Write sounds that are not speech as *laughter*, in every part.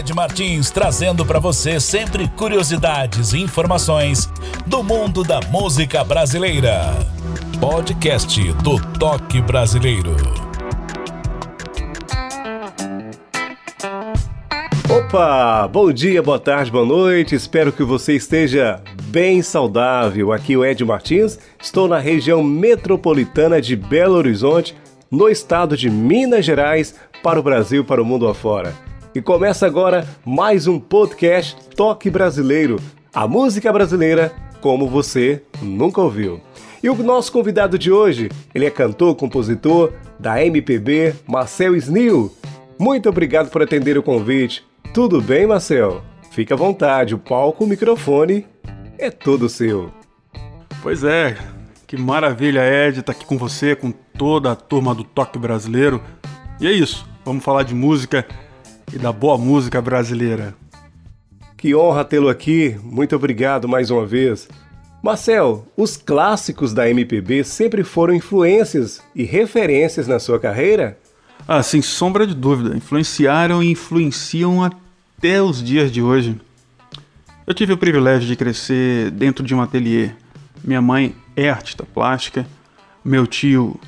Ed Martins trazendo para você sempre curiosidades e informações do mundo da música brasileira. Podcast do Toque Brasileiro. Opa! Bom dia, boa tarde, boa noite. Espero que você esteja bem saudável. Aqui é o Ed Martins. Estou na região metropolitana de Belo Horizonte, no estado de Minas Gerais, para o Brasil, para o mundo afora. E começa agora mais um podcast Toque Brasileiro, a música brasileira como você nunca ouviu. E o nosso convidado de hoje, ele é cantor, compositor da MPB, Marcel Snil. Muito obrigado por atender o convite. Tudo bem, Marcel? Fique à vontade, o palco, o microfone é todo seu. Pois é, que maravilha, Ed, estar tá aqui com você, com toda a turma do Toque Brasileiro. E é isso, vamos falar de música e da boa música brasileira. Que honra tê-lo aqui, muito obrigado mais uma vez. Marcel, os clássicos da MPB sempre foram influências e referências na sua carreira? Ah, sem sombra de dúvida. Influenciaram e influenciam até os dias de hoje. Eu tive o privilégio de crescer dentro de um ateliê. Minha mãe é artista plástica, meu tio,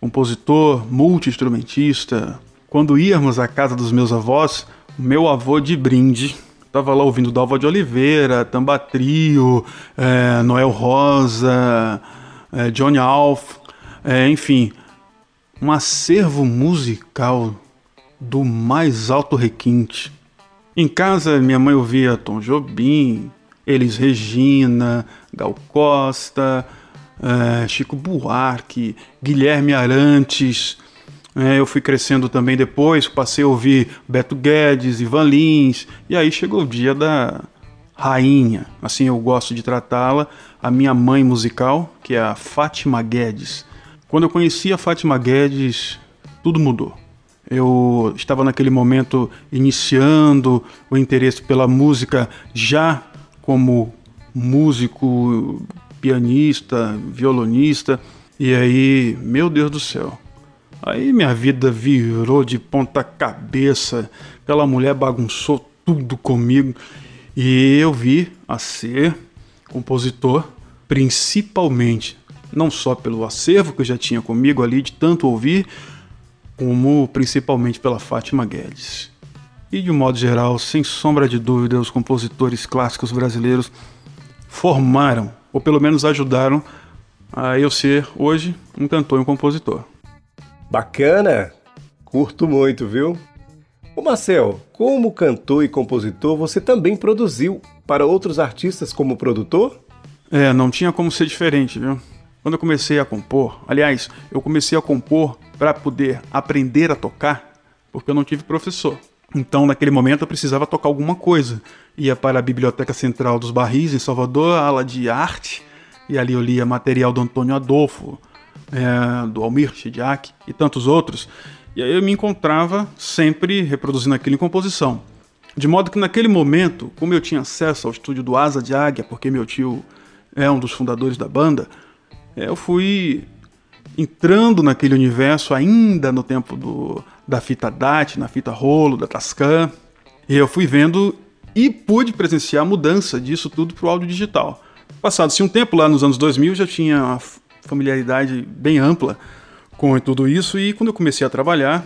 compositor, multi-instrumentista. Quando íamos à casa dos meus avós, meu avô de brinde Tava lá ouvindo Dalva de Oliveira, Tamba Trio, é, Noel Rosa, é, Johnny Alf, é, enfim, um acervo musical do mais alto requinte. Em casa, minha mãe ouvia Tom Jobim, Elis Regina, Gal Costa, é, Chico Buarque, Guilherme Arantes, é, eu fui crescendo também depois, passei a ouvir Beto Guedes, Ivan Lins, e aí chegou o dia da rainha, assim eu gosto de tratá-la, a minha mãe musical, que é a Fátima Guedes. Quando eu conheci a Fátima Guedes, tudo mudou. Eu estava naquele momento iniciando o interesse pela música já como músico, pianista, violonista, e aí, meu Deus do céu, Aí minha vida virou de ponta cabeça. Aquela mulher bagunçou tudo comigo. E eu vi a ser compositor, principalmente, não só pelo acervo que eu já tinha comigo ali de tanto ouvir, como principalmente pela Fátima Guedes. E de um modo geral, sem sombra de dúvida, os compositores clássicos brasileiros formaram, ou pelo menos ajudaram, a eu ser hoje um cantor e um compositor. Bacana! Curto muito, viu? O Marcel, como cantor e compositor, você também produziu para outros artistas como produtor? É, não tinha como ser diferente, viu? Quando eu comecei a compor, aliás, eu comecei a compor para poder aprender a tocar, porque eu não tive professor. Então, naquele momento, eu precisava tocar alguma coisa. Ia para a Biblioteca Central dos Barris, em Salvador, a ala de arte, e ali eu lia material do Antônio Adolfo, é, do Almir Shidiak e tantos outros. E aí eu me encontrava sempre reproduzindo aquilo em composição. De modo que naquele momento, como eu tinha acesso ao estúdio do Asa de Águia, porque meu tio é um dos fundadores da banda, é, eu fui entrando naquele universo ainda no tempo do, da fita DAT, na fita rolo, da Tascam, e eu fui vendo e pude presenciar a mudança disso tudo para o áudio digital. Passado-se um tempo, lá nos anos 2000, já tinha familiaridade bem ampla com tudo isso e quando eu comecei a trabalhar,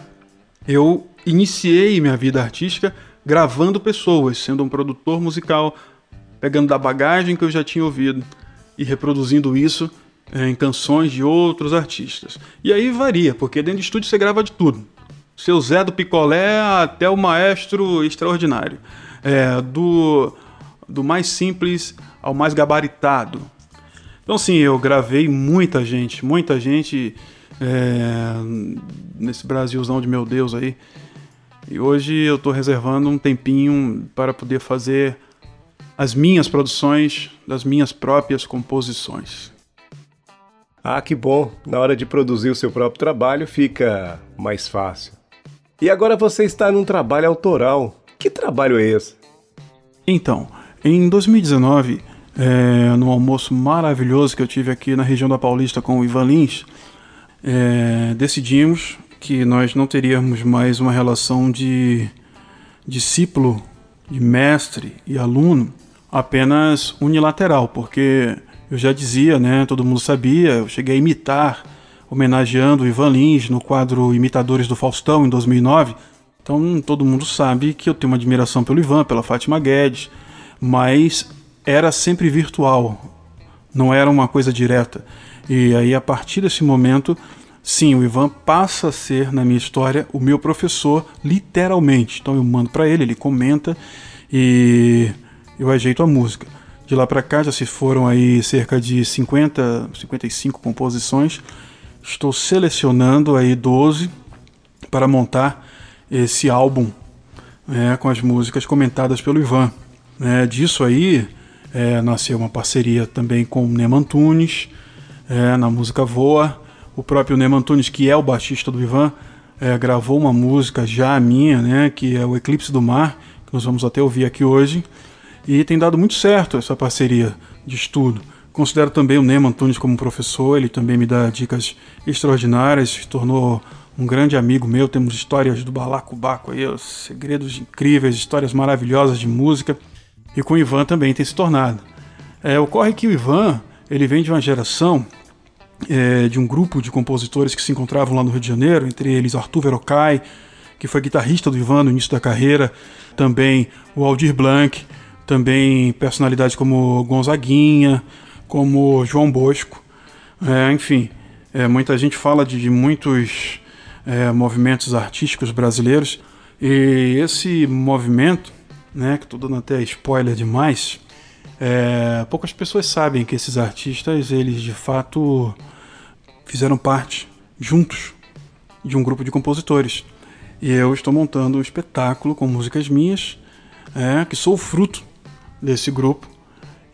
eu iniciei minha vida artística gravando pessoas, sendo um produtor musical, pegando da bagagem que eu já tinha ouvido e reproduzindo isso eh, em canções de outros artistas. E aí varia, porque dentro de estúdio você grava de tudo. Seu Zé do Picolé até o maestro extraordinário. É, do, do mais simples ao mais gabaritado. Então, sim, eu gravei muita gente, muita gente é, nesse Brasilzão de meu Deus aí. E hoje eu estou reservando um tempinho para poder fazer as minhas produções das minhas próprias composições. Ah, que bom! Na hora de produzir o seu próprio trabalho fica mais fácil. E agora você está num trabalho autoral. Que trabalho é esse? Então, em 2019 é, no almoço maravilhoso que eu tive aqui na região da Paulista com o Ivan Lins, é, decidimos que nós não teríamos mais uma relação de, discípulo de mestre e aluno apenas unilateral, porque eu já dizia, né, todo mundo sabia, eu cheguei a imitar, homenageando o Ivan Lins no quadro Imitadores do Faustão em 2009. Então todo mundo sabe que eu tenho uma admiração pelo Ivan, pela Fátima Guedes, mas era sempre virtual, não era uma coisa direta. E aí a partir desse momento Sim, o Ivan passa a ser, na minha história, o meu professor, literalmente. Então eu mando para ele, ele comenta e eu ajeito a música. De lá para cá já se foram aí cerca de 50, 55 composições. Estou selecionando aí 12 para montar esse álbum né, com as músicas comentadas pelo Ivan. É, disso aí é, nasceu uma parceria também com o Neman Antunes, é, na música Voa. O próprio Neyman Antunes, que é o baixista do Ivan, é, gravou uma música já minha, né, que é o Eclipse do Mar, que nós vamos até ouvir aqui hoje. E tem dado muito certo essa parceria de estudo. Considero também o Neyman Antunes como professor, ele também me dá dicas extraordinárias, se tornou um grande amigo meu. Temos histórias do Balacobaco aí, segredos incríveis, histórias maravilhosas de música. E com o Ivan também tem se tornado. É, ocorre que o Ivan ele vem de uma geração é, de um grupo de compositores que se encontravam lá no Rio de Janeiro, entre eles Arthur Verocai, que foi guitarrista do Ivan no início da carreira, também o Aldir Blanc, também personalidades como Gonzaguinha, como João Bosco, é, enfim, é, muita gente fala de, de muitos é, movimentos artísticos brasileiros e esse movimento, né, que estou dando até spoiler demais, é, poucas pessoas sabem que esses artistas, eles de fato fizeram parte juntos de um grupo de compositores. E eu estou montando um espetáculo com músicas minhas, é, que sou fruto desse grupo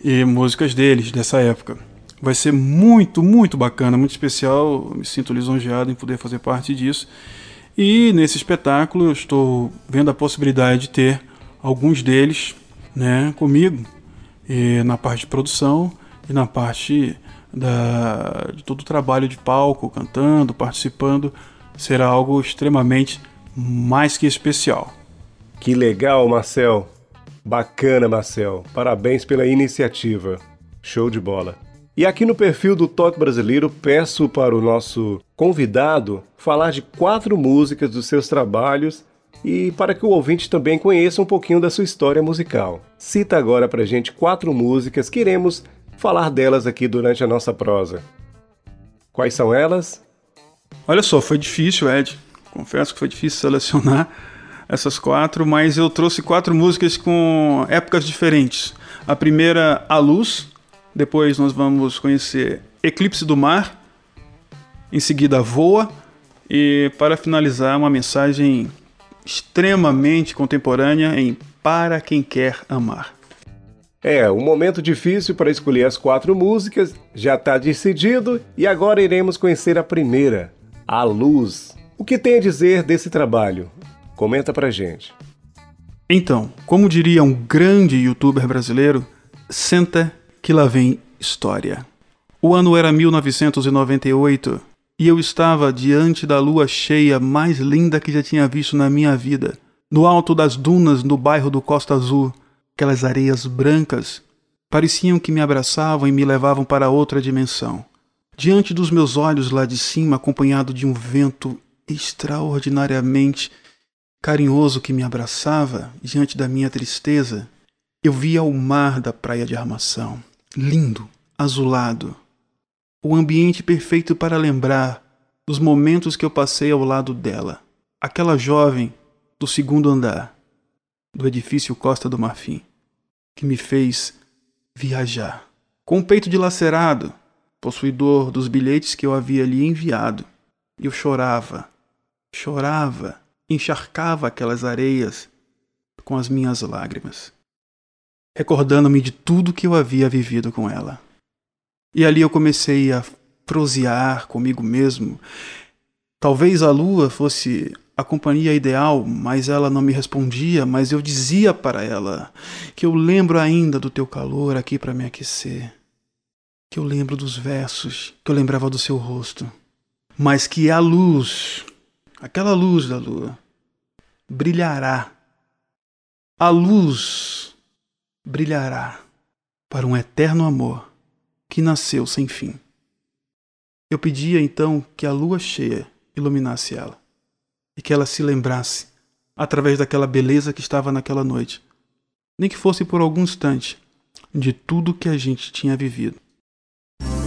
e músicas deles dessa época. Vai ser muito, muito bacana, muito especial. me sinto lisonjeado em poder fazer parte disso. E nesse espetáculo eu estou vendo a possibilidade de ter alguns deles né, comigo na parte de produção e na parte da, de todo o trabalho de palco, cantando, participando, será algo extremamente mais que especial. Que legal, Marcel! Bacana, Marcel! Parabéns pela iniciativa. Show de bola! E aqui no perfil do Toque Brasileiro, peço para o nosso convidado falar de quatro músicas dos seus trabalhos e para que o ouvinte também conheça um pouquinho da sua história musical. Cita agora para gente quatro músicas que iremos falar delas aqui durante a nossa prosa. Quais são elas? Olha só, foi difícil, Ed. Confesso que foi difícil selecionar *laughs* essas quatro, mas eu trouxe quatro músicas com épocas diferentes. A primeira, A Luz, depois nós vamos conhecer Eclipse do Mar, em seguida Voa, e para finalizar, uma mensagem extremamente contemporânea em Para Quem Quer Amar. É, um momento difícil para escolher as quatro músicas, já está decidido e agora iremos conhecer a primeira, A Luz. O que tem a dizer desse trabalho? Comenta pra gente. Então, como diria um grande youtuber brasileiro, senta que lá vem história. O ano era 1998 e eu estava diante da lua cheia mais linda que já tinha visto na minha vida, no alto das dunas no bairro do Costa Azul. Aquelas areias brancas pareciam que me abraçavam e me levavam para outra dimensão. Diante dos meus olhos lá de cima, acompanhado de um vento extraordinariamente carinhoso que me abraçava, diante da minha tristeza, eu via o mar da praia de Armação, lindo, azulado, o ambiente perfeito para lembrar dos momentos que eu passei ao lado dela, aquela jovem do segundo andar do edifício Costa do Marfim, que me fez viajar. Com o peito dilacerado, possuidor dos bilhetes que eu havia lhe enviado, eu chorava, chorava, encharcava aquelas areias com as minhas lágrimas, recordando-me de tudo que eu havia vivido com ela. E ali eu comecei a prosear comigo mesmo. Talvez a lua fosse a companhia ideal, mas ela não me respondia, mas eu dizia para ela que eu lembro ainda do teu calor aqui para me aquecer, que eu lembro dos versos, que eu lembrava do seu rosto, mas que a luz, aquela luz da lua, brilhará a luz brilhará para um eterno amor que nasceu sem fim. Eu pedia então que a lua cheia iluminasse ela e que ela se lembrasse, através daquela beleza que estava naquela noite, nem que fosse por algum instante, de tudo que a gente tinha vivido.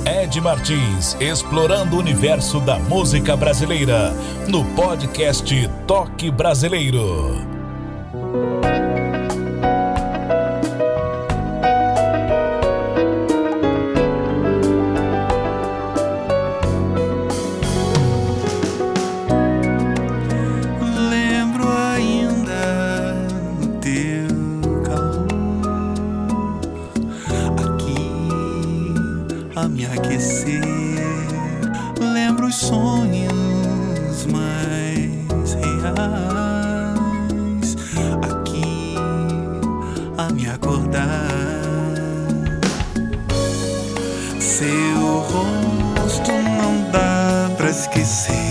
Ed Martins, explorando o universo da música brasileira, no podcast Toque Brasileiro. sonhos mais reais aqui a me acordar. Seu rosto não dá pra esquecer.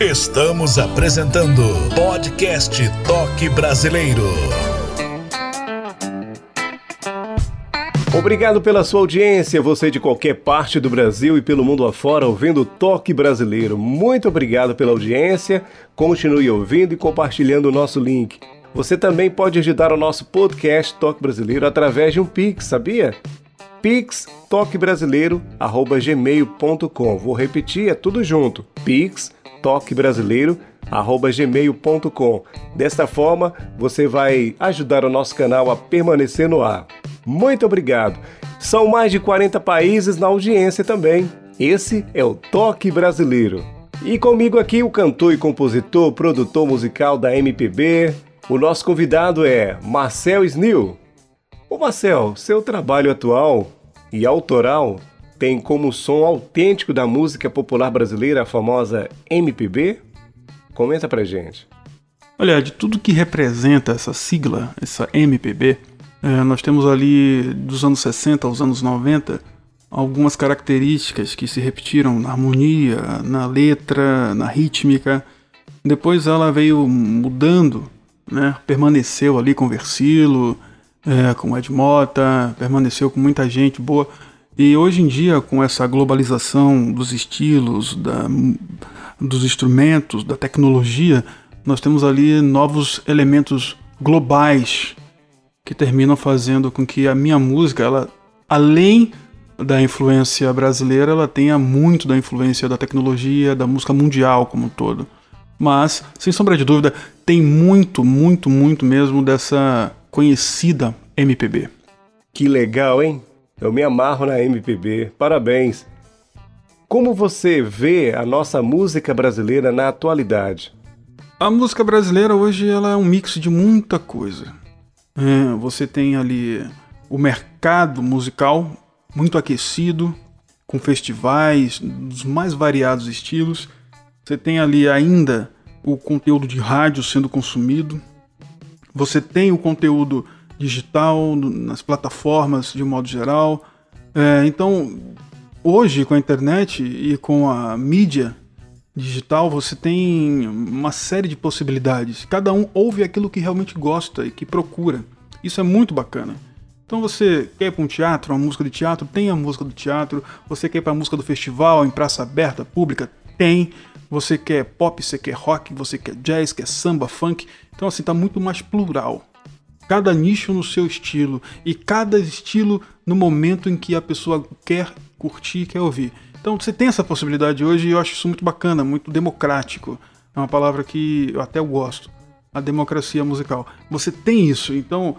Estamos apresentando Podcast Toque Brasileiro. Obrigado pela sua audiência, você de qualquer parte do Brasil e pelo mundo afora ouvindo Toque Brasileiro. Muito obrigado pela audiência. Continue ouvindo e compartilhando o nosso link. Você também pode ajudar o nosso podcast Toque Brasileiro através de um Pix, sabia? Pix toquebrasileiro@gmail.com. Vou repetir, é tudo junto. Pix toquebrasileiro@gmail.com. Desta forma, você vai ajudar o nosso canal a permanecer no ar. Muito obrigado. São mais de 40 países na audiência também. Esse é o Toque Brasileiro. E comigo aqui o cantor e compositor, produtor musical da MPB. O nosso convidado é Marcel Snil. Ô Marcel, seu trabalho atual e autoral tem como som autêntico da música popular brasileira a famosa MPB? Comenta pra gente. Olha, de tudo que representa essa sigla, essa MPB, é, nós temos ali dos anos 60 aos anos 90 algumas características que se repetiram na harmonia, na letra, na rítmica. Depois ela veio mudando, né? permaneceu ali com Versilo, é, com Ed Mota, permaneceu com muita gente boa. E hoje em dia, com essa globalização dos estilos, da, dos instrumentos, da tecnologia, nós temos ali novos elementos globais que terminam fazendo com que a minha música, ela, além da influência brasileira, ela tenha muito da influência da tecnologia, da música mundial como um todo. Mas, sem sombra de dúvida, tem muito, muito, muito mesmo dessa conhecida MPB. Que legal, hein? Eu me amarro na MPB. Parabéns. Como você vê a nossa música brasileira na atualidade? A música brasileira hoje ela é um mix de muita coisa. É, você tem ali o mercado musical muito aquecido, com festivais dos mais variados estilos. Você tem ali ainda o conteúdo de rádio sendo consumido. Você tem o conteúdo digital, nas plataformas de modo geral. É, então, hoje com a internet e com a mídia digital, você tem uma série de possibilidades. Cada um ouve aquilo que realmente gosta e que procura. Isso é muito bacana. Então você quer ir para um teatro, uma música de teatro, tem a música do teatro. Você quer ir para a música do festival, em praça aberta, pública, tem. Você quer pop, você quer rock, você quer jazz, quer samba, funk. Então assim, tá muito mais plural cada nicho no seu estilo e cada estilo no momento em que a pessoa quer curtir, quer ouvir. Então você tem essa possibilidade hoje e eu acho isso muito bacana, muito democrático. É uma palavra que eu até gosto. A democracia musical. Você tem isso, então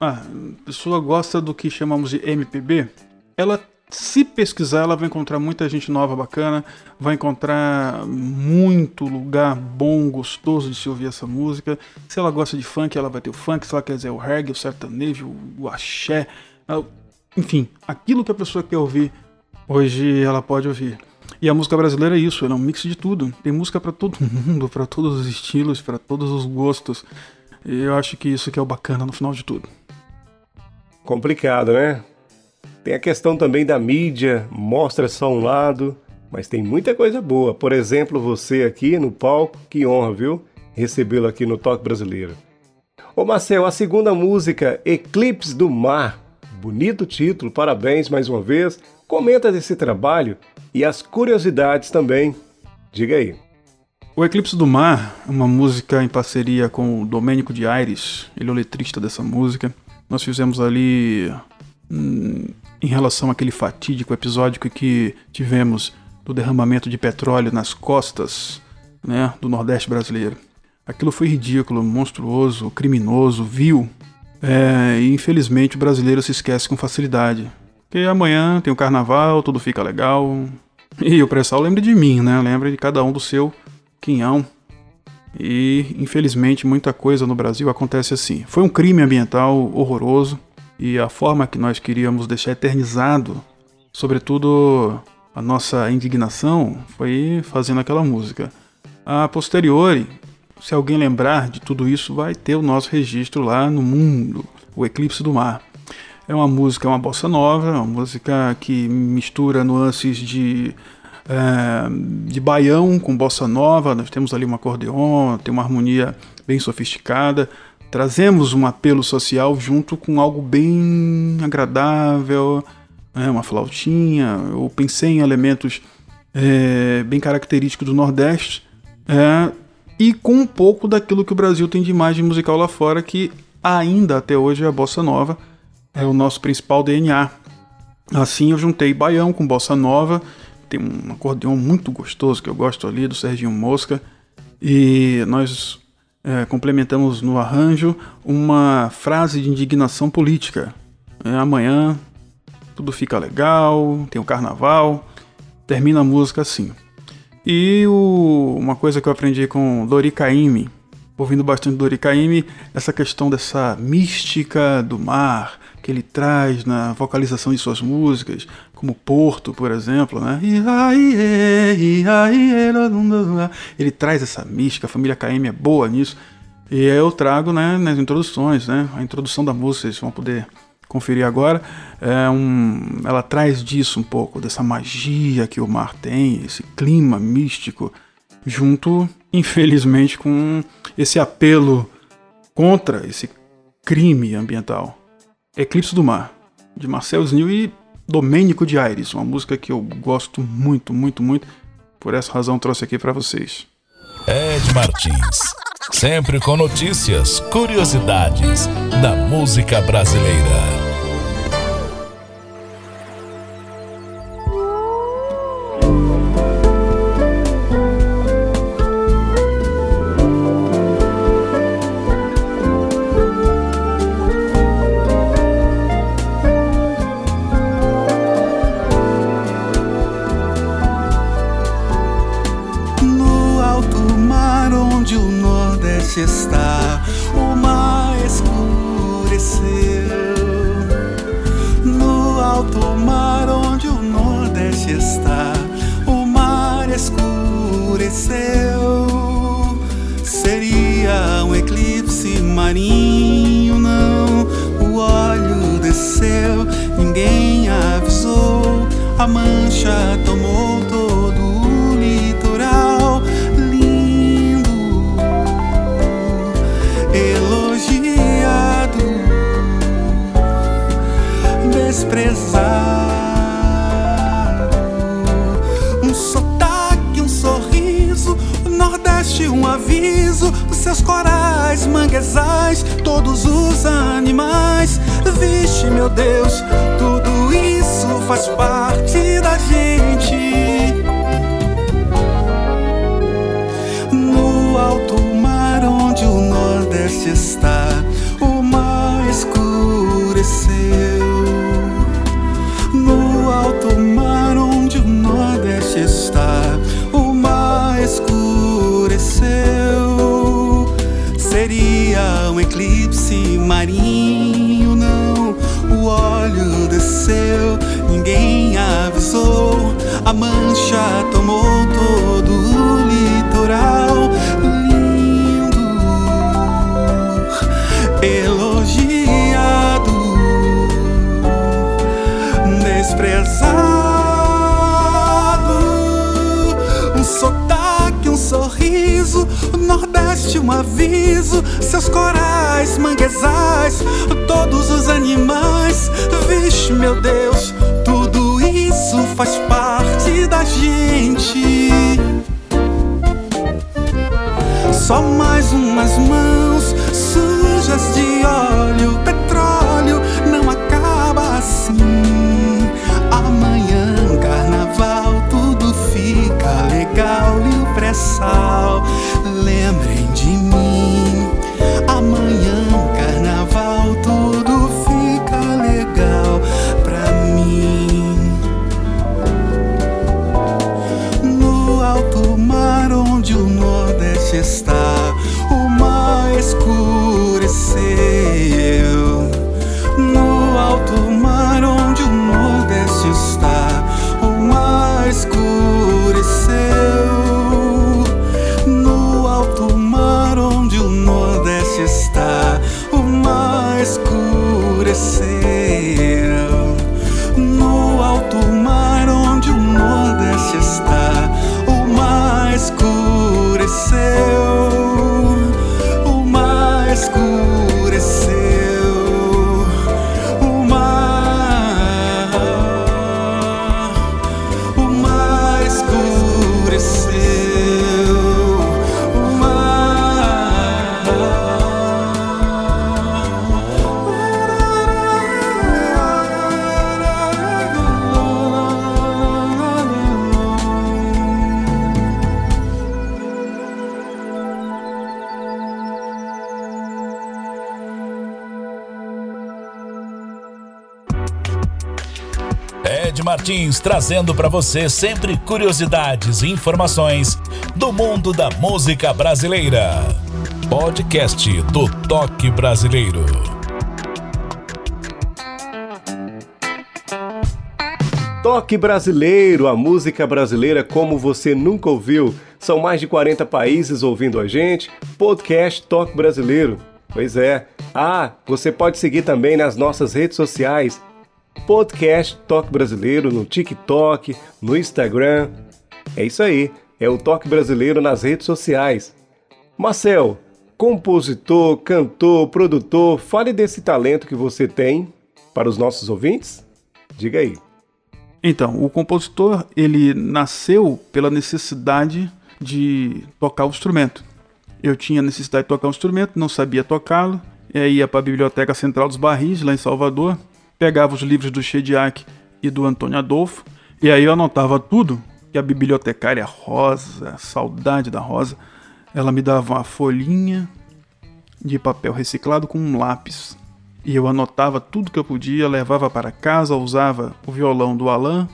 a pessoa gosta do que chamamos de MPB, ela se pesquisar, ela vai encontrar muita gente nova bacana, vai encontrar muito lugar bom, gostoso de se ouvir essa música. Se ela gosta de funk, ela vai ter o funk, se ela quer dizer o reggae, o sertanejo, o axé, enfim, aquilo que a pessoa quer ouvir, hoje ela pode ouvir. E a música brasileira é isso, é um mix de tudo. Tem música para todo *laughs* mundo, para todos os estilos, para todos os gostos. E eu acho que isso que é o bacana no final de tudo. Complicado, né? Tem a questão também da mídia, mostra só um lado, mas tem muita coisa boa. Por exemplo, você aqui no palco, que honra, viu? Recebê-lo aqui no Toque Brasileiro. Ô Marcel, a segunda música, Eclipse do Mar. Bonito título, parabéns mais uma vez. Comenta desse trabalho e as curiosidades também. Diga aí. O Eclipse do Mar é uma música em parceria com o Domênico de Aires, ele é o letrista dessa música. Nós fizemos ali em relação àquele fatídico episódio que tivemos do derramamento de petróleo nas costas né, do Nordeste brasileiro. Aquilo foi ridículo, monstruoso, criminoso, vil. É, e infelizmente o brasileiro se esquece com facilidade. Porque amanhã tem o carnaval, tudo fica legal. E o pré-sal lembra de mim, né? Lembra de cada um do seu quinhão. E infelizmente muita coisa no Brasil acontece assim. Foi um crime ambiental horroroso e a forma que nós queríamos deixar eternizado, sobretudo a nossa indignação, foi fazendo aquela música. A posteriori, se alguém lembrar de tudo isso, vai ter o nosso registro lá no mundo, o Eclipse do Mar. É uma música, uma bossa nova, uma música que mistura nuances de é, de baião com bossa nova. Nós temos ali um acordeon, tem uma harmonia bem sofisticada trazemos um apelo social junto com algo bem agradável, né, uma flautinha. Eu pensei em elementos é, bem característicos do Nordeste é, e com um pouco daquilo que o Brasil tem de imagem musical lá fora, que ainda até hoje é a bossa nova, é o nosso principal DNA. Assim eu juntei baião com bossa nova, tem um acordeão muito gostoso que eu gosto ali do Serginho Mosca e nós é, complementamos no arranjo uma frase de indignação política. É, amanhã tudo fica legal, tem o carnaval, termina a música assim. E o, uma coisa que eu aprendi com Dori Caymmi, ouvindo bastante Dori Caymmi, essa questão dessa mística do mar que ele traz na vocalização de suas músicas, como Porto, por exemplo, né? Ele traz essa mística, a família Caymmi é boa nisso. E eu trago né, nas introduções, né? A introdução da música, vocês vão poder conferir agora. É um, ela traz disso um pouco, dessa magia que o mar tem, esse clima místico, junto, infelizmente, com esse apelo contra esse crime ambiental. Eclipse do Mar, de Marcel Snil e Domênico de Aires, uma música que eu gosto muito, muito, muito. Por essa razão trouxe aqui para vocês. Ed Martins sempre com notícias, curiosidades da música brasileira. Trazendo para você sempre curiosidades e informações do mundo da música brasileira. Podcast do Toque Brasileiro. Toque Brasileiro, a música brasileira como você nunca ouviu. São mais de 40 países ouvindo a gente. Podcast Toque Brasileiro. Pois é. Ah, você pode seguir também nas nossas redes sociais. Podcast Toque Brasileiro no TikTok, no Instagram. É isso aí. É o Toque Brasileiro nas redes sociais. Marcel, compositor, cantor, produtor, fale desse talento que você tem para os nossos ouvintes. Diga aí. Então, o compositor ele nasceu pela necessidade de tocar o instrumento. Eu tinha necessidade de tocar um instrumento, não sabia tocá-lo, e aí ia para a Biblioteca Central dos Barris, lá em Salvador, pegava os livros do Chediak e do Antônio Adolfo, e aí eu anotava tudo que a bibliotecária Rosa, saudade da Rosa, ela me dava uma folhinha de papel reciclado com um lápis. E eu anotava tudo que eu podia, levava para casa, usava o violão do Alain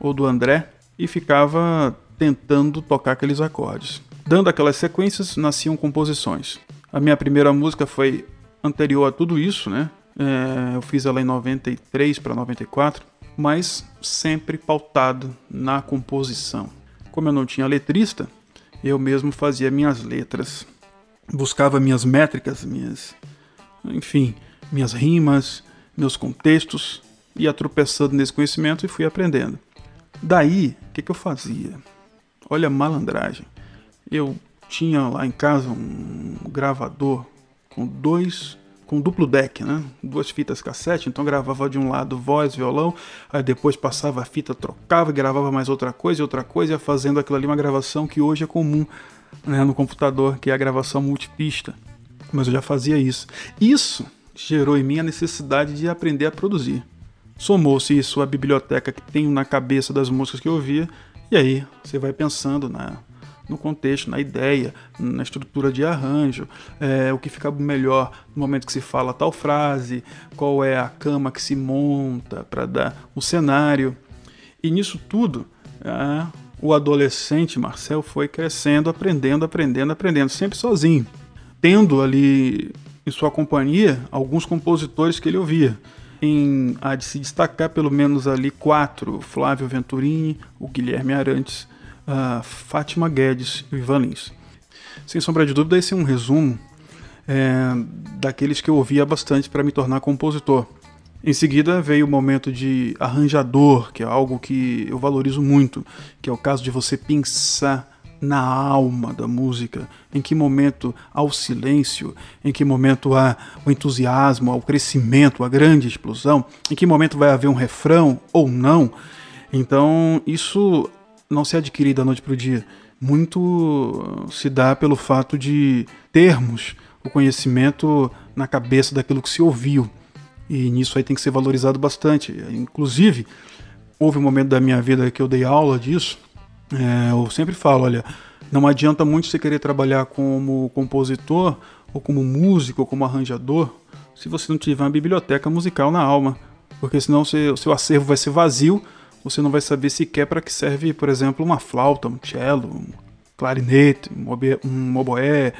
ou do André e ficava tentando tocar aqueles acordes. Dando aquelas sequências, nasciam composições. A minha primeira música foi anterior a tudo isso, né? É, eu fiz ela em 93 para 94, mas sempre pautado na composição. Como eu não tinha letrista, eu mesmo fazia minhas letras, buscava minhas métricas, minhas, enfim, minhas rimas, meus contextos, ia tropeçando nesse conhecimento e fui aprendendo. Daí, o que, que eu fazia? Olha a malandragem. Eu tinha lá em casa um gravador com dois com duplo deck, né? Duas fitas cassete, então gravava de um lado voz, violão, aí depois passava a fita, trocava, gravava mais outra coisa e outra coisa, ia fazendo aquilo ali uma gravação que hoje é comum né, no computador, que é a gravação multipista. Mas eu já fazia isso. Isso gerou em mim a necessidade de aprender a produzir. Somou-se isso à biblioteca que tenho na cabeça das músicas que eu ouvia, e aí você vai pensando na, no contexto, na ideia, na estrutura de arranjo, é, o que fica melhor no momento que se fala tal frase, qual é a cama que se monta para dar o cenário. E nisso tudo, é, o adolescente Marcel foi crescendo, aprendendo, aprendendo, aprendendo, sempre sozinho, tendo ali em sua companhia alguns compositores que ele ouvia. Em, há de se destacar pelo menos ali quatro: Flávio Venturini, o Guilherme Arantes, a Fátima Guedes e o Ivan Lins. Sem sombra de dúvida, esse é um resumo é, daqueles que eu ouvia bastante para me tornar compositor. Em seguida veio o momento de arranjador, que é algo que eu valorizo muito, que é o caso de você pensar na alma da música, em que momento há o silêncio, em que momento há o entusiasmo, há o crescimento, a grande explosão, em que momento vai haver um refrão ou não. Então, isso não se adquire da noite para o dia. Muito se dá pelo fato de termos o conhecimento na cabeça daquilo que se ouviu. E nisso aí tem que ser valorizado bastante. Inclusive, houve um momento da minha vida que eu dei aula disso. É, eu sempre falo, olha, não adianta muito você querer trabalhar como compositor, ou como músico, ou como arranjador, se você não tiver uma biblioteca musical na alma. Porque senão o seu, acervo vai ser vazio você não vai saber sequer para que serve, por exemplo, uma flauta, um cello, um clarinete, um oboé,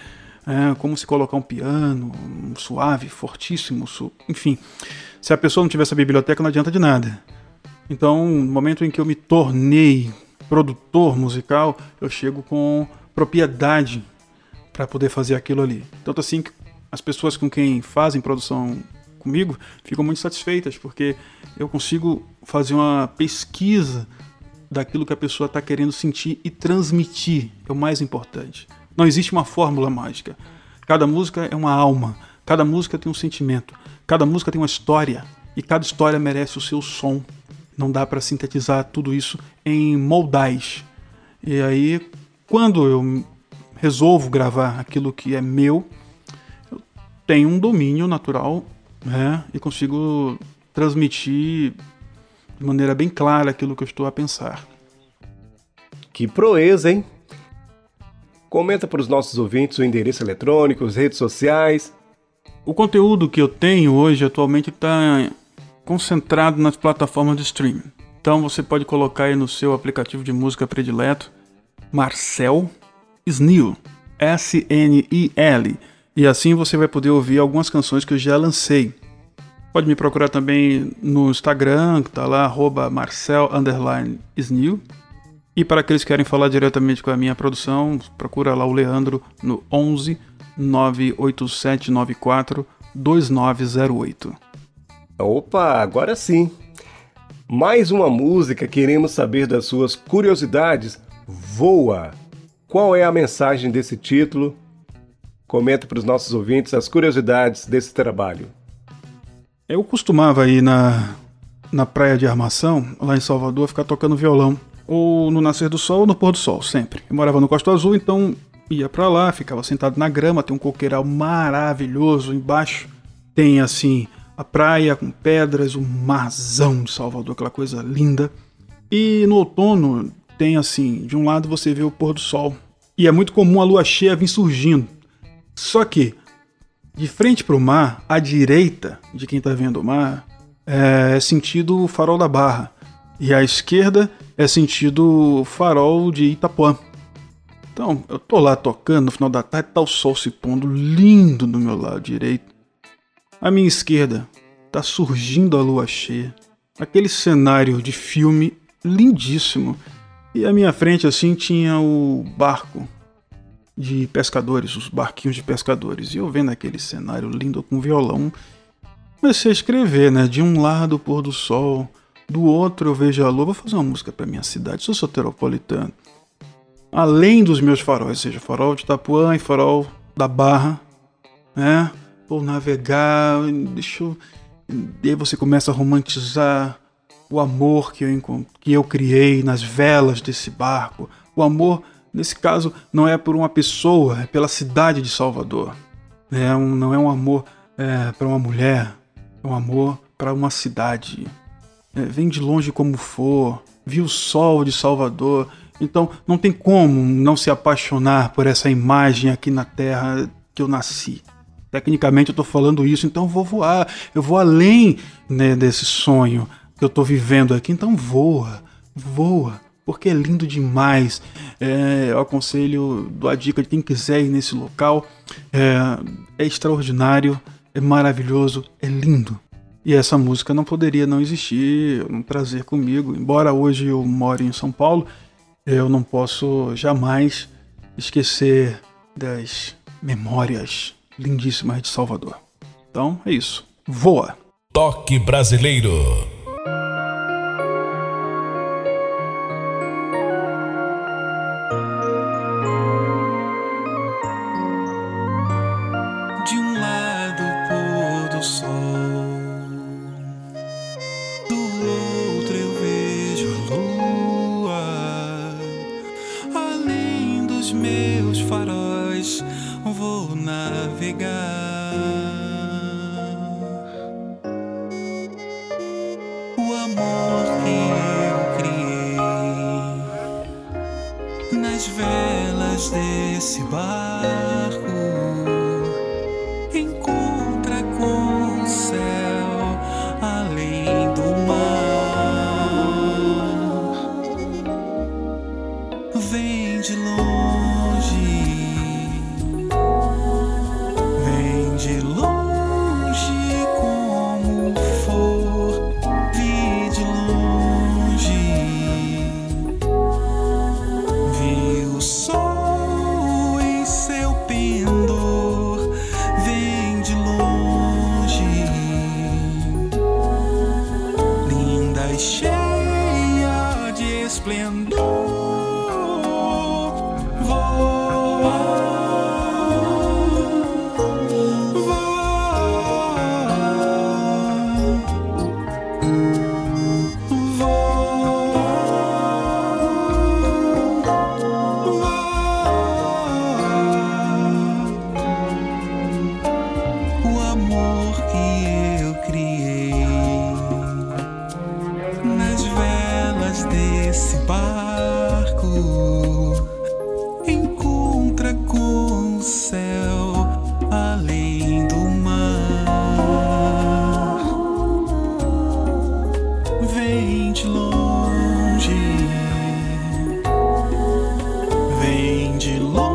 é, como se colocar um piano, um suave, fortíssimo, su enfim. Se a pessoa não tiver essa biblioteca, não adianta de nada. Então, no momento em que eu me tornei produtor musical, eu chego com propriedade para poder fazer aquilo ali. Tanto assim que as pessoas com quem fazem produção comigo ficam muito satisfeitas, porque eu consigo fazer uma pesquisa daquilo que a pessoa está querendo sentir e transmitir, é o mais importante. Não existe uma fórmula mágica. Cada música é uma alma, cada música tem um sentimento, cada música tem uma história e cada história merece o seu som. Não dá para sintetizar tudo isso em moldais. E aí, quando eu resolvo gravar aquilo que é meu, eu tenho um domínio natural né, e consigo transmitir de maneira bem clara aquilo que eu estou a pensar. Que proeza, hein? Comenta para os nossos ouvintes o endereço eletrônico, as redes sociais. O conteúdo que eu tenho hoje atualmente está concentrado nas plataformas de streaming. Então você pode colocar aí no seu aplicativo de música predileto Marcel Snil, S-N-I-L, e assim você vai poder ouvir algumas canções que eu já lancei. Pode me procurar também no Instagram, que tá lá, arroba Marcel Snil. E para aqueles que querem falar diretamente com a minha produção, procura lá o Leandro no 11 98794 2908. Opa, agora sim! Mais uma música, queremos saber das suas curiosidades. Voa! Qual é a mensagem desse título? Comenta para os nossos ouvintes as curiosidades desse trabalho. Eu costumava ir na, na praia de Armação, lá em Salvador, ficar tocando violão ou no nascer do sol ou no pôr do sol, sempre. Eu morava no Costa Azul, então ia para lá, ficava sentado na grama, tem um coqueiral maravilhoso embaixo. Tem assim a praia com pedras, o marzão de Salvador, aquela coisa linda. E no outono tem assim, de um lado você vê o pôr do sol. E é muito comum a lua cheia vir surgindo. Só que de frente para o mar, à direita de quem está vendo o mar, é sentido o farol da Barra. E à esquerda é sentido farol de Itapuã. Então, eu tô lá tocando no final da tarde, tá o sol se pondo lindo do meu lado direito. À minha esquerda tá surgindo a lua cheia. Aquele cenário de filme lindíssimo. E à minha frente assim tinha o barco de pescadores, os barquinhos de pescadores. E eu vendo aquele cenário lindo com violão, comecei a escrever, né? De um lado o pôr do sol, do outro eu vejo a lua, vou fazer uma música para minha cidade, sou soteropolitano. Além dos meus faróis, seja farol de Itapuã e farol da Barra, né? Vou navegar, deixa eu... E aí você começa a romantizar o amor que eu, que eu criei nas velas desse barco. O amor, nesse caso, não é por uma pessoa, é pela cidade de Salvador. É um, não é um amor é, para uma mulher, é um amor para uma cidade. É, vem de longe como for, viu o sol de Salvador, então não tem como não se apaixonar por essa imagem aqui na terra que eu nasci. Tecnicamente eu estou falando isso, então vou voar, eu vou além né, desse sonho que eu estou vivendo aqui, então voa, voa, porque é lindo demais. É, eu aconselho, dou a dica de quem quiser ir nesse local, é, é extraordinário, é maravilhoso, é lindo. E essa música não poderia não existir, não trazer comigo. Embora hoje eu more em São Paulo, eu não posso jamais esquecer das memórias lindíssimas de Salvador. Então é isso. Voa! Toque Brasileiro. Vem de longe. de longe.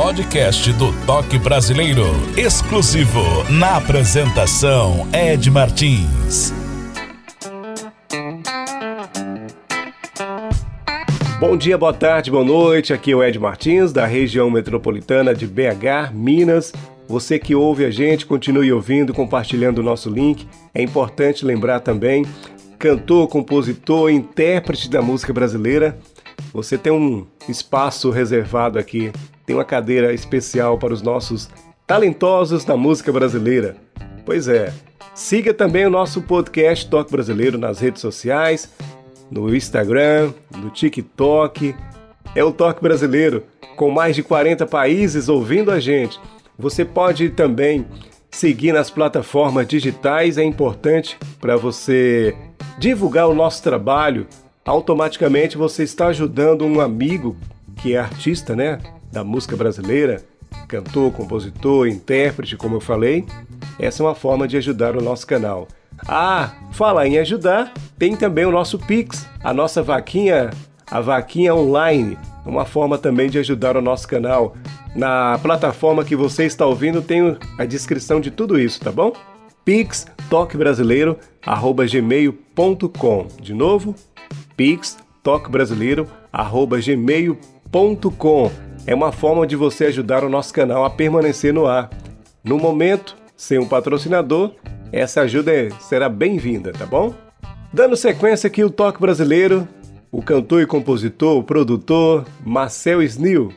Podcast do Toque Brasileiro, exclusivo na apresentação Ed Martins. Bom dia, boa tarde, boa noite. Aqui é o Ed Martins, da região metropolitana de BH, Minas. Você que ouve a gente, continue ouvindo, compartilhando o nosso link. É importante lembrar também, cantor, compositor, intérprete da música brasileira, você tem um espaço reservado aqui tem uma cadeira especial para os nossos talentosos da música brasileira. Pois é, siga também o nosso podcast Toque Brasileiro nas redes sociais, no Instagram, no TikTok. É o Toque Brasileiro, com mais de 40 países ouvindo a gente. Você pode também seguir nas plataformas digitais, é importante para você divulgar o nosso trabalho. Automaticamente você está ajudando um amigo que é artista, né? Da música brasileira, cantor, compositor, intérprete, como eu falei, essa é uma forma de ajudar o nosso canal. Ah, falar em ajudar, tem também o nosso Pix, a nossa vaquinha, a vaquinha online, uma forma também de ajudar o nosso canal. Na plataforma que você está ouvindo tem a descrição de tudo isso, tá bom? Pix gmail.com. De novo, Pix gmail.com é uma forma de você ajudar o nosso canal a permanecer no ar. No momento, sem um patrocinador, essa ajuda é, será bem-vinda, tá bom? Dando sequência aqui o toque brasileiro, o cantor e compositor, produtor Marcel Snil.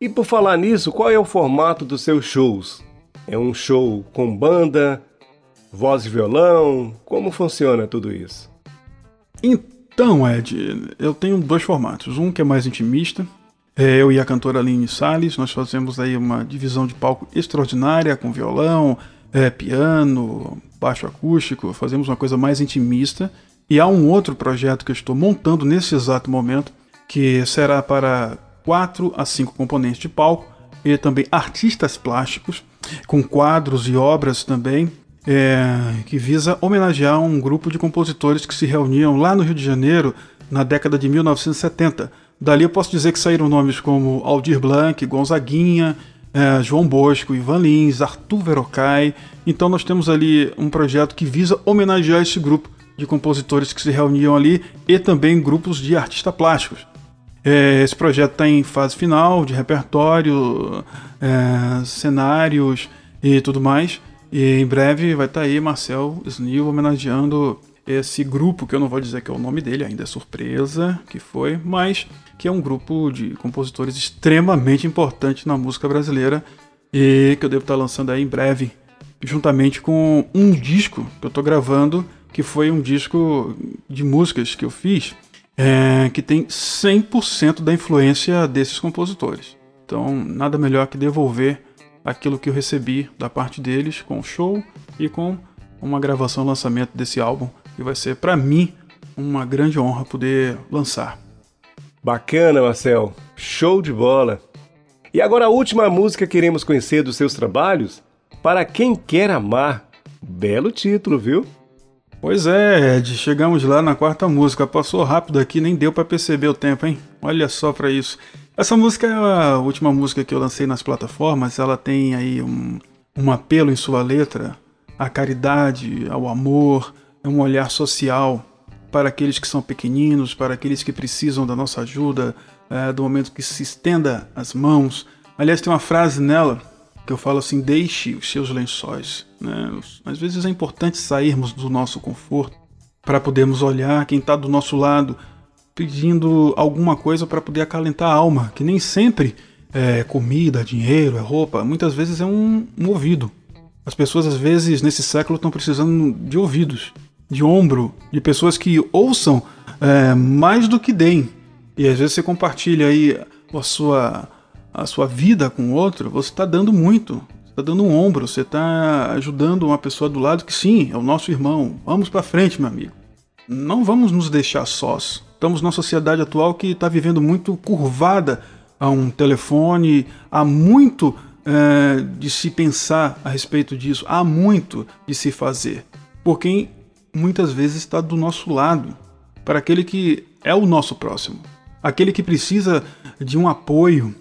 E por falar nisso, qual é o formato dos seus shows? É um show com banda, voz e violão? Como funciona tudo isso? Então, Ed, eu tenho dois formatos. Um que é mais intimista, eu e a cantora Aline Salles, nós fazemos aí uma divisão de palco extraordinária com violão, é, piano, baixo acústico, fazemos uma coisa mais intimista. E há um outro projeto que eu estou montando nesse exato momento, que será para quatro a cinco componentes de palco e também artistas plásticos, com quadros e obras também, é, que visa homenagear um grupo de compositores que se reuniam lá no Rio de Janeiro na década de 1970 Dali eu posso dizer que saíram nomes como Aldir Blanc, Gonzaguinha, é, João Bosco, Ivan Lins, Arthur Verocai. Então nós temos ali um projeto que visa homenagear esse grupo de compositores que se reuniam ali e também grupos de artistas plásticos. É, esse projeto está em fase final de repertório, é, cenários e tudo mais. E em breve vai estar tá aí Marcel Snil homenageando esse grupo, que eu não vou dizer que é o nome dele, ainda é surpresa que foi, mas que é um grupo de compositores extremamente importante na música brasileira e que eu devo estar lançando aí em breve, juntamente com um disco que eu estou gravando, que foi um disco de músicas que eu fiz, é, que tem 100% da influência desses compositores. Então, nada melhor que devolver aquilo que eu recebi da parte deles com o show, e com uma gravação lançamento desse álbum que vai ser para mim uma grande honra poder lançar. Bacana, Marcel. Show de bola. E agora a última música que iremos conhecer dos seus trabalhos, Para Quem Quer Amar. Belo título, viu? Pois é, Ed, chegamos lá na quarta música. Passou rápido aqui, nem deu para perceber o tempo, hein? Olha só para isso. Essa música é a última música que eu lancei nas plataformas. Ela tem aí um, um apelo em sua letra à caridade, ao amor, é um olhar social para aqueles que são pequeninos, para aqueles que precisam da nossa ajuda, é, do momento que se estenda as mãos. Aliás, tem uma frase nela que eu falo assim: deixe os seus lençóis. Né? Às vezes é importante sairmos do nosso conforto para podermos olhar quem está do nosso lado, pedindo alguma coisa para poder acalentar a alma, que nem sempre é comida, dinheiro, é roupa, muitas vezes é um, um ouvido. As pessoas, às vezes, nesse século, estão precisando de ouvidos, de ombro, de pessoas que ouçam é, mais do que deem. E às vezes você compartilha aí a sua, a sua vida com outro, você está dando muito. Está dando um ombro, você está ajudando uma pessoa do lado que sim, é o nosso irmão. Vamos para frente, meu amigo. Não vamos nos deixar sós. Estamos numa sociedade atual que está vivendo muito curvada a um telefone, há muito é, de se pensar a respeito disso, há muito de se fazer. Por quem muitas vezes está do nosso lado, para aquele que é o nosso próximo aquele que precisa de um apoio,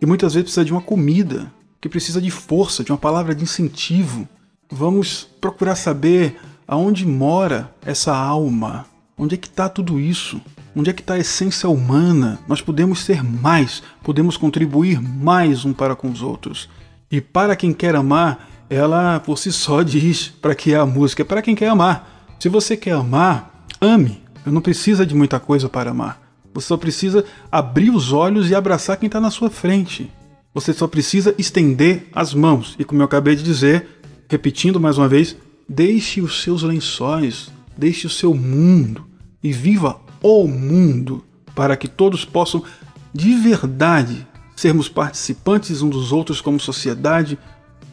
e muitas vezes precisa de uma comida, que precisa de força, de uma palavra de incentivo. Vamos procurar saber aonde mora essa alma, onde é que está tudo isso, onde é que está a essência humana. Nós podemos ser mais, podemos contribuir mais um para com os outros. E para quem quer amar, ela por si só *laughs* diz para que é a música, é para quem quer amar. Se você quer amar, ame. Eu não precisa de muita coisa para amar. Você só precisa abrir os olhos e abraçar quem está na sua frente. Você só precisa estender as mãos. E como eu acabei de dizer, repetindo mais uma vez, deixe os seus lençóis, deixe o seu mundo e viva o mundo para que todos possam de verdade sermos participantes uns dos outros como sociedade,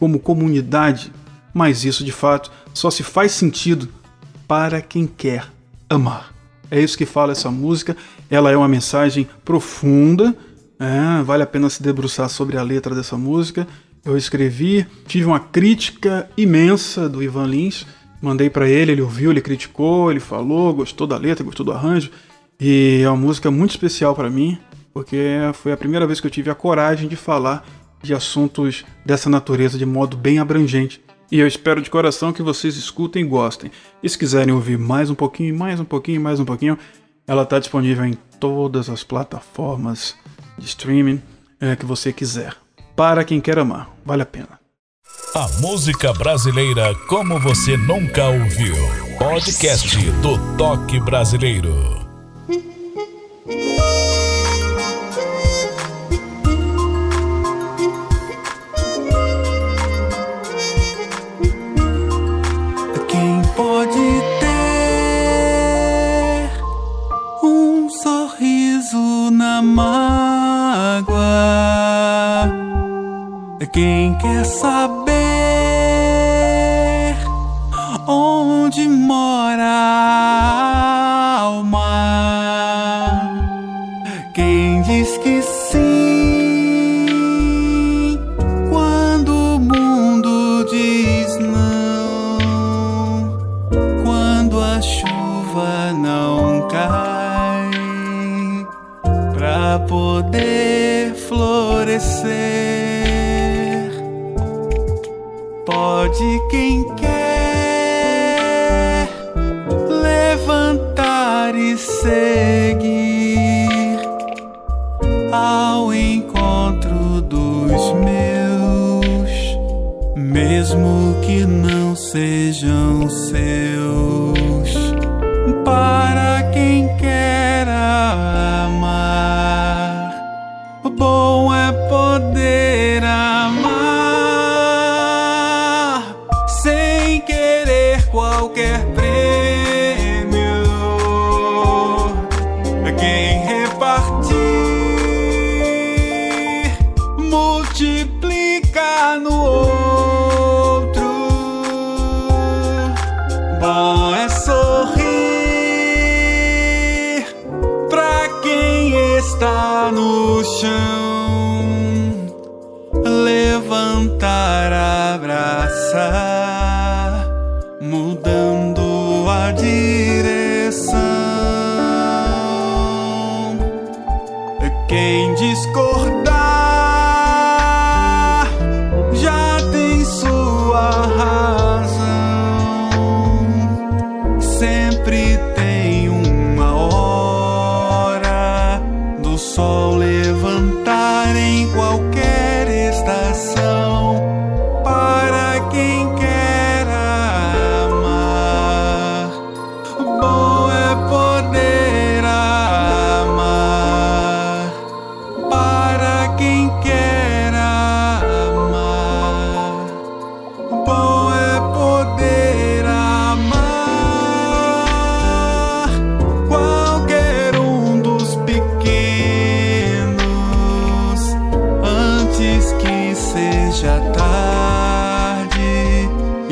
como comunidade. Mas isso de fato só se faz sentido para quem quer amar. É isso que fala essa música. Ela é uma mensagem profunda. É, vale a pena se debruçar sobre a letra dessa música. Eu escrevi, tive uma crítica imensa do Ivan Lins. Mandei para ele, ele ouviu, ele criticou, ele falou, gostou da letra, gostou do arranjo. E é uma música muito especial para mim, porque foi a primeira vez que eu tive a coragem de falar de assuntos dessa natureza de modo bem abrangente. E eu espero de coração que vocês escutem e gostem. E se quiserem ouvir mais um pouquinho, mais um pouquinho, mais um pouquinho, ela está disponível em todas as plataformas de streaming é, que você quiser. Para quem quer amar, vale a pena. A música brasileira como você nunca ouviu. Podcast do Toque Brasileiro. Quem quer saber onde mora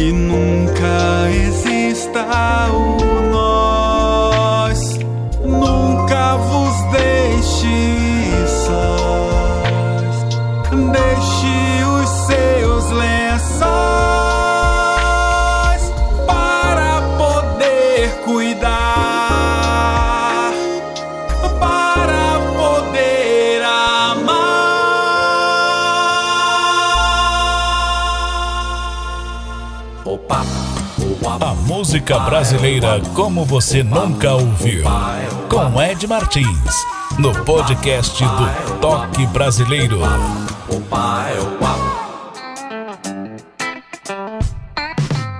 e nunca exista o nós. Nunca vos deixe música brasileira como você nunca ouviu. Com Ed Martins, no podcast do Toque Brasileiro.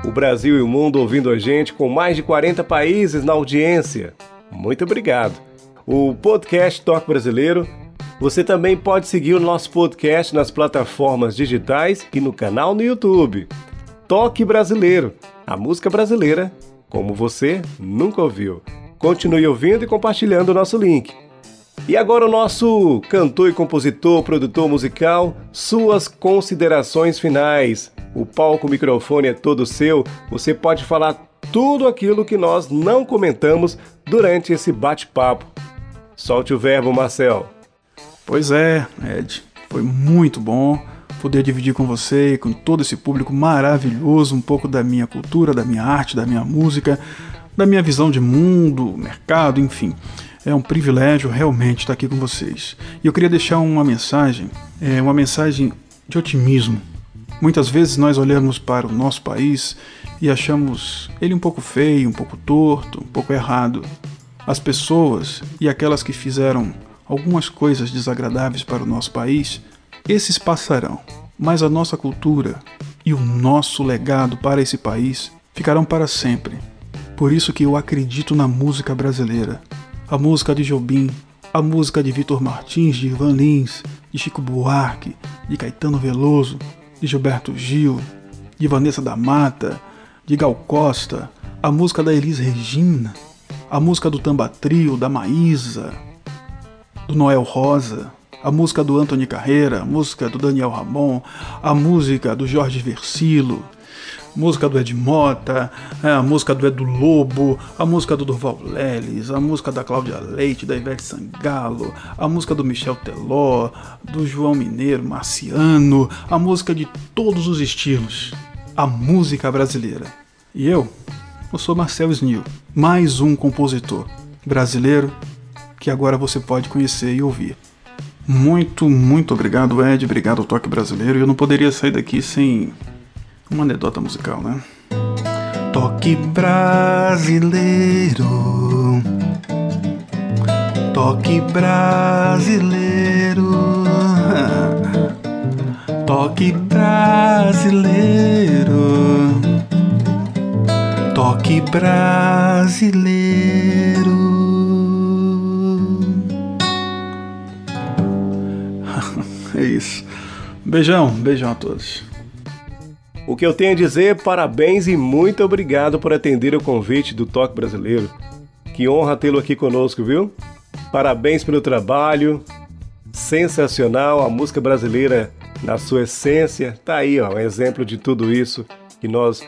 O Brasil e o mundo ouvindo a gente com mais de 40 países na audiência. Muito obrigado. O podcast Toque Brasileiro. Você também pode seguir o nosso podcast nas plataformas digitais e no canal no YouTube. Toque Brasileiro, a música brasileira como você nunca ouviu. Continue ouvindo e compartilhando o nosso link. E agora o nosso cantor e compositor, produtor musical, suas considerações finais. O palco, o microfone é todo seu. Você pode falar tudo aquilo que nós não comentamos durante esse bate-papo. Solte o verbo, Marcel. Pois é, Ed, foi muito bom poder dividir com você e com todo esse público maravilhoso um pouco da minha cultura, da minha arte, da minha música, da minha visão de mundo, mercado, enfim. É um privilégio realmente estar aqui com vocês. E eu queria deixar uma mensagem, é uma mensagem de otimismo. Muitas vezes nós olhamos para o nosso país e achamos ele um pouco feio, um pouco torto, um pouco errado. As pessoas e aquelas que fizeram algumas coisas desagradáveis para o nosso país, esses passarão, mas a nossa cultura e o nosso legado para esse país ficarão para sempre. Por isso que eu acredito na música brasileira. A música de Jobim, a música de Vitor Martins, de Ivan Lins, de Chico Buarque, de Caetano Veloso, de Gilberto Gil, de Vanessa da Mata, de Gal Costa, a música da Elis Regina, a música do Tamba Trio, da Maísa, do Noel Rosa, a música do Anthony Carreira, a música do Daniel Ramon, a música do Jorge Versilo, música do Ed Mota, é, a música do Edu Lobo, a música do Durval Leles, a música da Cláudia Leite, da Ivete Sangalo, a música do Michel Teló, do João Mineiro, Marciano, a música de todos os estilos, a música brasileira. E eu, eu sou Marcel Snil, mais um compositor brasileiro que agora você pode conhecer e ouvir. Muito, muito obrigado, Ed. Obrigado ao Toque Brasileiro. Eu não poderia sair daqui sem uma anedota musical, né? Toque brasileiro. Toque brasileiro. *laughs* Toque brasileiro. Toque brasileiro. É isso. Beijão, beijão a todos. O que eu tenho a dizer, parabéns e muito obrigado por atender o convite do Toque Brasileiro. Que honra tê-lo aqui conosco, viu? Parabéns pelo trabalho. Sensacional, a música brasileira na sua essência. Tá aí, ó, um exemplo de tudo isso que nós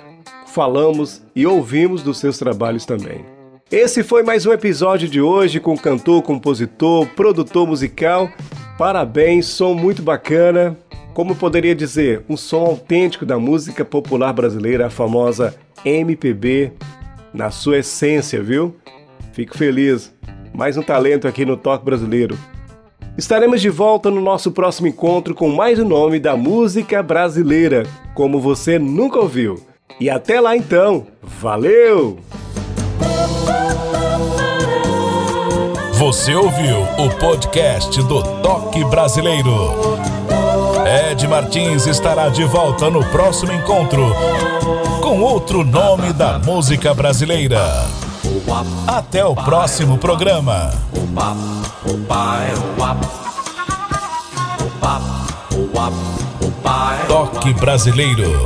falamos e ouvimos dos seus trabalhos também. Esse foi mais um episódio de hoje com cantor, compositor, produtor musical. Parabéns, som muito bacana. Como poderia dizer, um som autêntico da música popular brasileira, a famosa MPB, na sua essência, viu? Fico feliz. Mais um talento aqui no Toque Brasileiro. Estaremos de volta no nosso próximo encontro com mais um nome da música brasileira, como você nunca ouviu. E até lá então, valeu! Você ouviu o podcast do Toque Brasileiro. Ed Martins estará de volta no próximo encontro com outro nome da música brasileira. Até o próximo programa. Toque Brasileiro.